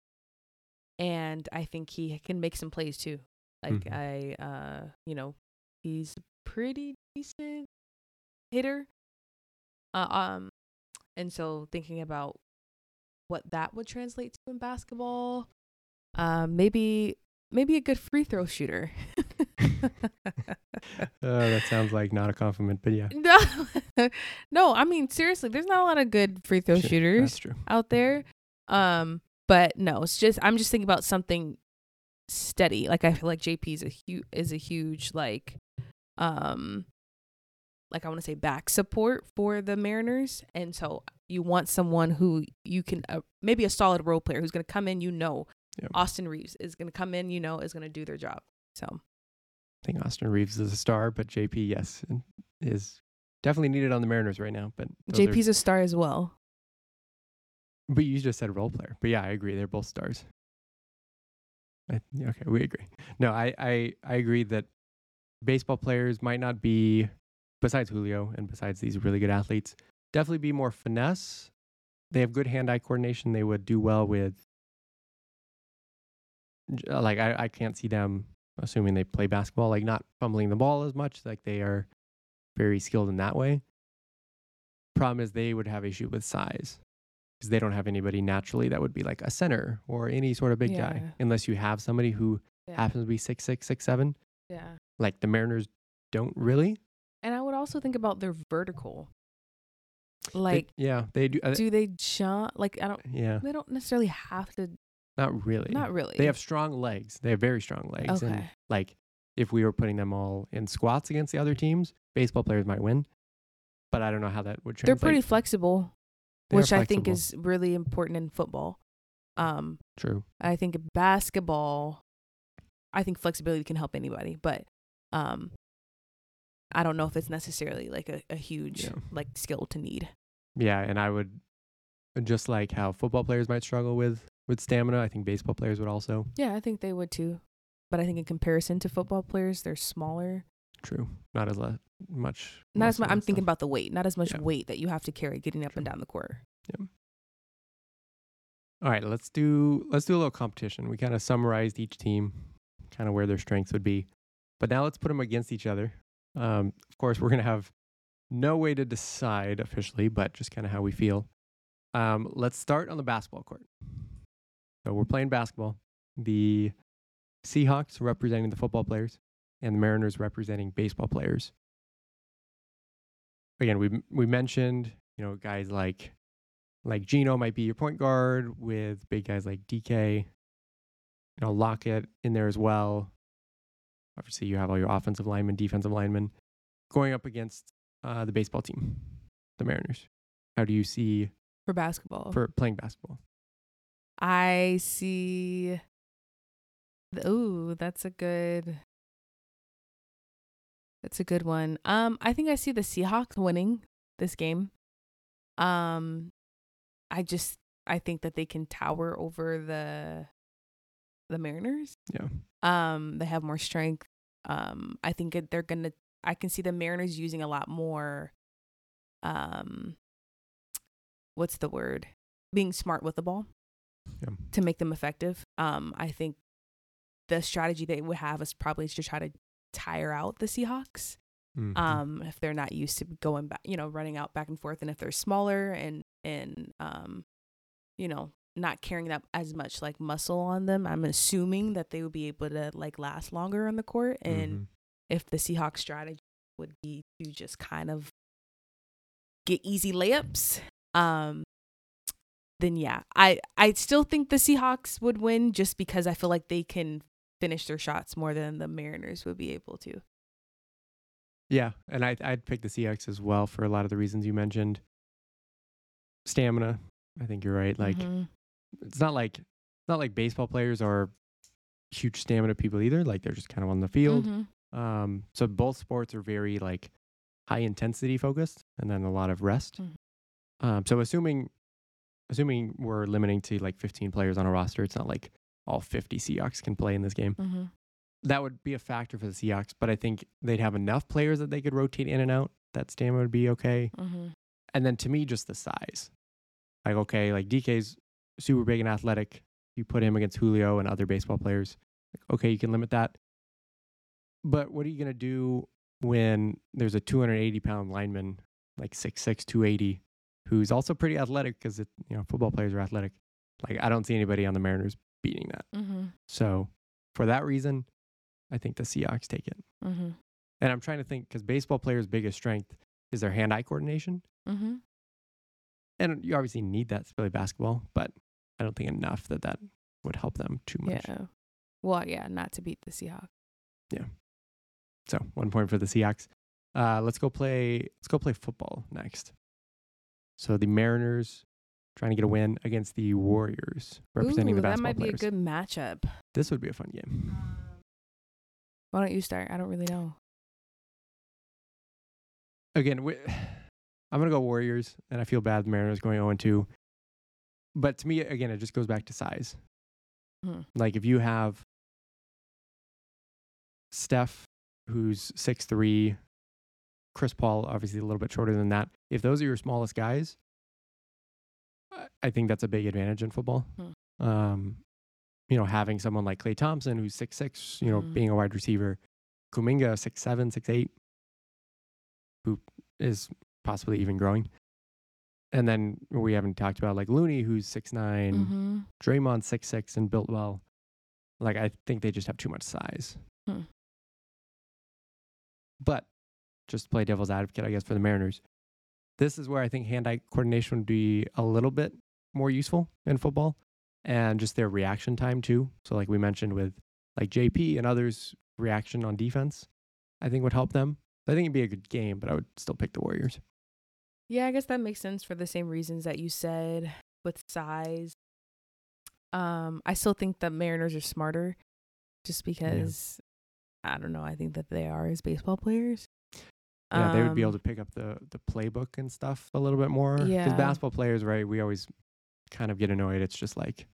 and I think he can make some plays too. Like Mhm. I, uh, you know, he's a pretty decent hitter. Uh, um, and so thinking about what that would translate to in basketball, um, maybe maybe a good free throw shooter. Uh, that sounds like not a compliment, but yeah. No, no. I mean, seriously, there's not a lot of good free throw Sure, shooters out there. Um, but no, it's just I'm just thinking about something steady. Like I feel like JP is a huge is a huge like, um, like I want to say back support for the Mariners, and so you want someone who you can uh, maybe a solid role player who's going to come in. You know, Yeah. Austin Reaves is going to come in. You know, is going to do their job. So I think Austin Reaves is a star, but JP, yes, is definitely needed on the Mariners right now. But those are- JP's a star as well. but you just said role player. But yeah, I agree. They're both stars. I, okay, we agree. No, I, I I agree that baseball players might not be, besides Julio and besides these really good athletes, definitely be more finesse. They have good hand-eye coordination. They would do well with, like I, I can't see them assuming they play basketball, like not fumbling the ball as much. Like they are very skilled in that way. Problem is they would have issue with size because they don't have anybody naturally that would be like a center or any sort of big guy unless you have somebody who Yeah. happens to be six six six seven. Yeah. Like the Mariners don't really. And I would also think about their vertical. They- Like, yeah, they do. Uh, do they jump? Like, I don't. yeah, They don't necessarily have to. Not really. Not really. They have strong legs. They have very strong legs. And Okay. like if we were putting them all in squats against the other teams, baseball players might win. But I don't know how that would translate. They're pretty flexible, They which I think is really important in football. Um, true. I think basketball, I think flexibility can help anybody, but um, I don't know if it's necessarily like a, a huge Yeah. like skill to need. Yeah, and I would just like how football players might struggle with with stamina. I think baseball players would also. Yeah, I think they would too. But I think in comparison to football players, they're smaller. True. Not as le- much. Not as much. I'm thinking stuff. about the weight, not as much Yeah. weight that you have to carry getting up and down the court. All right, let's do let's do a little competition. We kind of summarized each team, kind of where their strengths would be, but now let's put them against each other. Um, of course, we're gonna have no way to decide officially, but just kind of how we feel. Um, let's start on the basketball court. So we're playing basketball. The Seahawks representing the football players, and the Mariners representing baseball players. Again, we we mentioned you know guys like like Geno might be your point guard with big guys like DK, you know, Lockett in there as well. Obviously, you have all your offensive linemen, defensive linemen going up against uh, the baseball team, the Mariners. How do you see For basketball. for playing basketball? I see. Ooh, that's a good. That's a good one. Um, I think I see the Seahawks winning this game. Um, I just I think that they can tower over the the Mariners. Yeah. Um, they have more strength. Um, I think they're gonna. I can see the Mariners using a lot more. Um, what's the word? Being smart with the ball Yeah. to make them effective. Um, I think the strategy they would have is probably to try to tire out the Seahawks. Mhm. Um, if they're not used to going back, you know, running out back and forth, and if they're smaller and and um, you know, not carrying that as much like muscle on them, I'm assuming that they would be able to like last longer on the court and Mhm. if the Seahawks strategy would be to just kind of get easy layups, um, then yeah, I I still think the Seahawks would win just because I feel like they can finish their shots more than the Mariners would be able to. Yeah, and I I'd pick the Seahawks as well for a lot of the reasons you mentioned. Stamina, I think you're right. Like Mhm. it's not like it's not like baseball players are huge stamina people either. Like they're just kind of on the field. Mhm. Um, so both sports are very like high intensity focused, and then a lot of rest. Mhm. Um, so assuming assuming we're limiting to like 15 players on a roster, it's not like all 50 Seahawks can play in this game. Mhm. That would be a factor for the Seahawks, but I think they'd have enough players that they could rotate in and out. That stamina would be okay. Mhm. And then to me, just the size. Like, okay, like DK's super big and athletic. You put him against Julio and other baseball players. Like, okay, you can limit that. But what are you going to do when there's a 280 pound lineman, like 6'6, 280, who's also pretty athletic because, you know, football players are athletic. Like, I don't see anybody on the Mariners beating that. Mhm. So for that reason, I think the Seahawks take it. Mhm. And I'm trying to think because baseball players' biggest strength is their hand eye coordination. Mhm. And you obviously need that to play basketball, but I don't think enough that that would help them too much. Yeah. Well, yeah, not to beat the Seahawks. Yeah. So one point for the Seahawks. Uh, let's go play. Let's go play football next. So the Mariners trying to get a win against the Warriors, representing Ooh, the that basketball might be players. a good matchup. this would be a fun game. Why don't you start? I don't really know. Again, we, I'm gonna go Warriors, and I feel bad the Mariners going 0 2. But to me, again, it just goes back to size. Mhm. Like if you have Steph, who's six three, Chris Paul, obviously a little bit shorter than that. If those are your smallest guys, I- think that's a big advantage in football. Hmm. Um, you know, having someone like Klay Thompson, who's six six, you know, Mhm. being a wide receiver, Kuminga six seven, six eight, who is possibly even growing. And then we haven't talked about like Looney, who's six nine, Mm-hmm. Draymond six six and built well. Like I think they just have too much size. Hmm. But just to play devil's advocate, I guess for the Mariners, this is where I think hand-eye coordination would be a little bit more useful in football, and just their reaction time too. So like we mentioned with like JP and others, reaction on defense, I think would help them. I think it'd be a good game, but I would still pick the Warriors. Yeah, I guess that makes sense for the same reasons that you said with size. Um, I still think the Mariners are smarter, just because I don't know. I think that they are as baseball players. Yeah, they would be able Um, to pick up the the playbook and stuff a little bit more. Yeah, Because basketball players, right? We always kind of get annoyed. It's just like,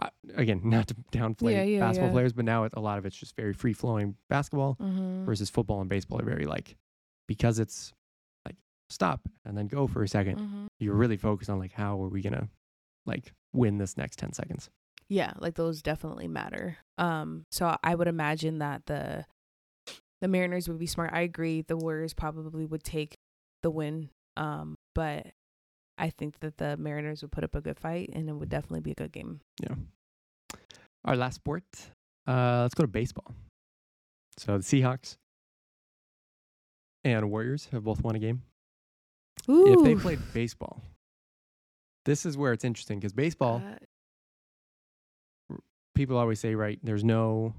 uh, again, not to downplay Yeah, yeah, basketball yeah. players, but now it, a lot of it's just very free flowing basketball mhm. versus football and baseball are very like because it's like stop and then go for a 2nd Mhm. You're really focused on like how are we gonna like win this next ten seconds. Yeah, like those definitely matter. Um, so I would imagine that the the Mariners would be smart. I agree. The Warriors probably would take the win. Um, but I think that the Mariners would put up a good fight, and it would definitely be a good game. Yeah. Our last sport. Uh, let's go to baseball. So the Seahawks and Warriors have both won a game. If they played baseball, this is where it's interesting because baseball, Uh, people always say, right? There's no,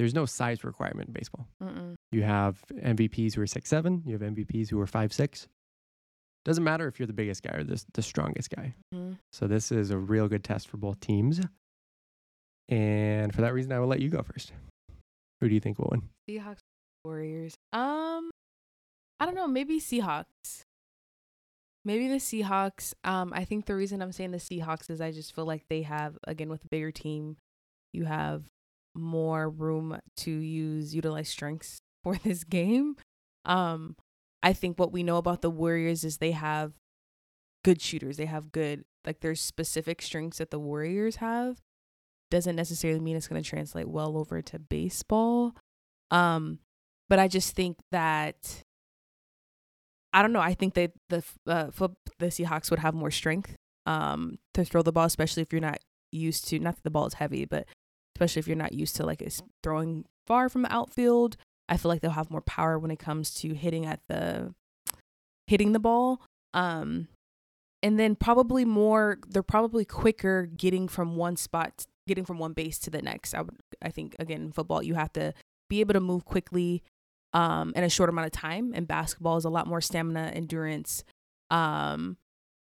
there's no size requirement in baseball. mm-mm. You have MVPs who are six seven. You have MVPs who are five six. Doesn't matter if you're the biggest guy or the the strongest guy. Mhm. So this is a real good test for both teams. And for that reason, I will let you go first. Who do you think will win? Seahawks Warriors. Um, I don't know. Maybe Seahawks. Maybe the Seahawks. Um, I think the reason I'm saying the Seahawks is I just feel like they have again with a bigger team, you have more room to use utilize strengths for this game. Um, I think what we know about the Warriors is they have good shooters. They have good like there's specific strengths that the Warriors have. Doesn't necessarily mean it's going to translate well over to baseball. Um, but I just think that I don't know. I think that the uh, foot, the Seahawks would have more strength um to throw the ball, especially if you're not used to. Not that the ball is heavy, but especially if you're not used to like throwing far from the outfield. I feel like they'll have more power when it comes to hitting at the hitting the ball. Um, and then probably more they're probably quicker getting from one spot getting from one base to the next. I would I think again in football you have to be able to move quickly um in a short amount of time and basketball is a lot more stamina endurance um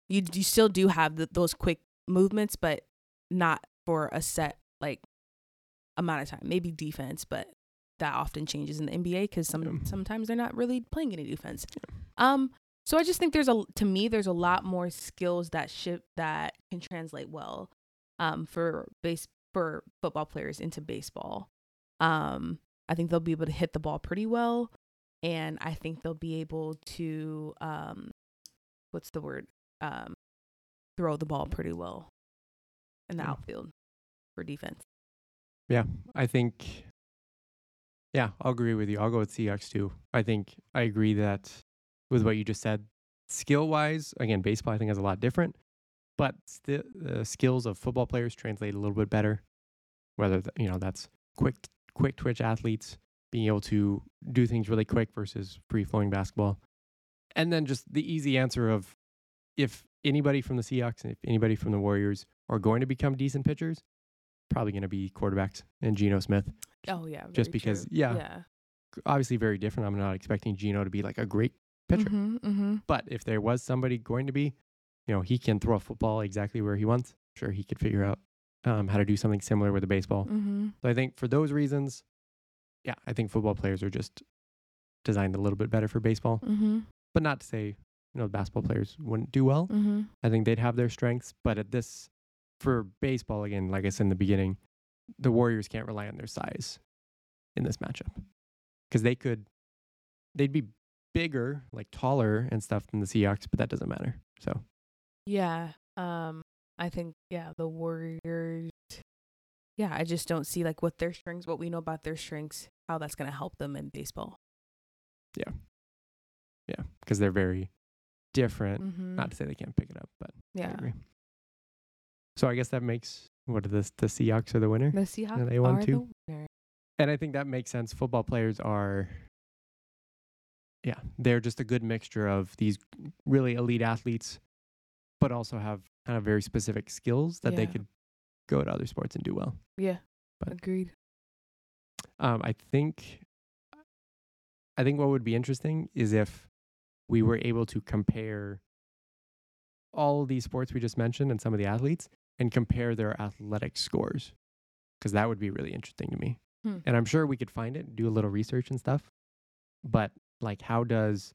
you you still do have the, those quick movements but not for a set like amount of time maybe defense but that often changes in the NBA because some Yeah. sometimes they're not really playing any defense um so I just think there's a to me there's a lot more skills that ship that can translate well um for base for football players into baseball. Um I think they'll be able to hit the ball pretty well and I think they'll be able to um what's the word? Um throw the ball pretty well in the Yeah. outfield for defense. I think, yeah, I'll agree with you. I'll go with Seahawks too. I think I agree that with what you just said, skill wise, again, baseball I think is a lot different, but the skills of football players translate a little bit better. Whether th- you know that's quick quick twitch athletes being able to do things really quick versus free flowing basketball, and then just the easy answer of if anybody from the Seahawks and if anybody from the Warriors are going to become decent pitchers, probably going to be quarterbacks and Geno Smith. Oh yeah. Just because- yeah. Yeah. Obviously, very different. I'm not expecting Geno to be like a great pitcher, Mm-hmm, mm-hmm. but if there was somebody going to be, you know, he can throw a football exactly where he wants. Sure, he could figure out um, how to do something similar with a baseball. Mm-hmm. So I think for those reasons, yeah, I think football players are just designed a little bit better for baseball. Mm-hmm. But not to say, you know, basketball players wouldn't do well. Mm-hmm. I think they'd have their strengths, but at this, for baseball, again, like I said in the beginning, the Warriors can't rely on their size in this matchup because they could, they'd be bigger, like taller and stuff than the Seahawks, but that doesn't matter. So Yeah. Um I think yeah, the Warriors yeah, I just don't see like what their strengths, what we know about their strengths, how that's going to help them in baseball. yeah, Yeah. because they're very different. Mm-hmm. Not to say they can't pick it up, but I yeah. So I guess that makes what are the the Seahawks are the winner, The Seahawks they won are too? the winner. and I think that makes sense. Football players are, yeah, they're just a good mixture of these really elite athletes, but also have kind of very specific skills that they could go to other sports and do well. Yeah. But- Agreed. Um, I think, I think what would be interesting is if we were able to compare all these sports we just mentioned and some of the athletes and compare their athletic scores, because that would be really interesting to me. Hmm. And I'm sure we could find it, do a little research and stuff. But like, how does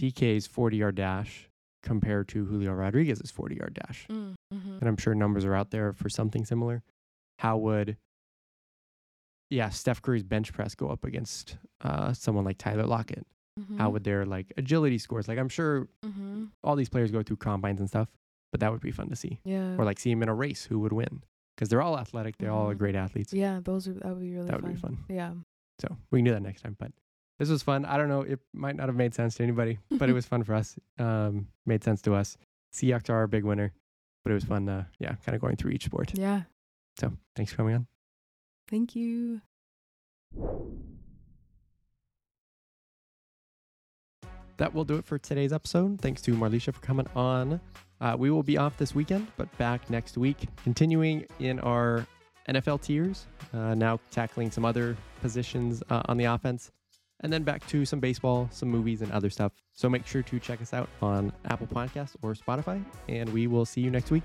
DK's 40 yard dash compare to Julio Rodriguez's 40 yard dash? Mm-hmm. and I'm sure numbers are out there for something similar. How would, yeah, Steph Curry's bench press go up against uh, someone like Tyler Lockett? How would their like agility scores? Like, I'm sure mm-hmm. all these players go through combines and stuff, but that would be fun to see. Yeah. Or like see him in a race, who would win? Because they're all athletic, they're all Mhm. great athletes. yeah, those are that would be really that would fun. be fun. Yeah. So we can do that next time. But this was fun. I don't know, it might not have made sense to anybody, but it was fun for us. Um, made sense to us. Seahawks are our big winner, but it was fun. Uh, yeah, kind of going through each sport. Yeah. So thanks for coming on. Thank you. that will do it for today's episode. Thanks to Marleisha for coming on. Uh, we will be off this weekend, but back next week, continuing in our NFL tiers, uh, now tackling some other positions uh, on the offense, and then back to some baseball, some movies, and other stuff. So make sure to check us out on Apple Podcasts or Spotify, and we will see you next week.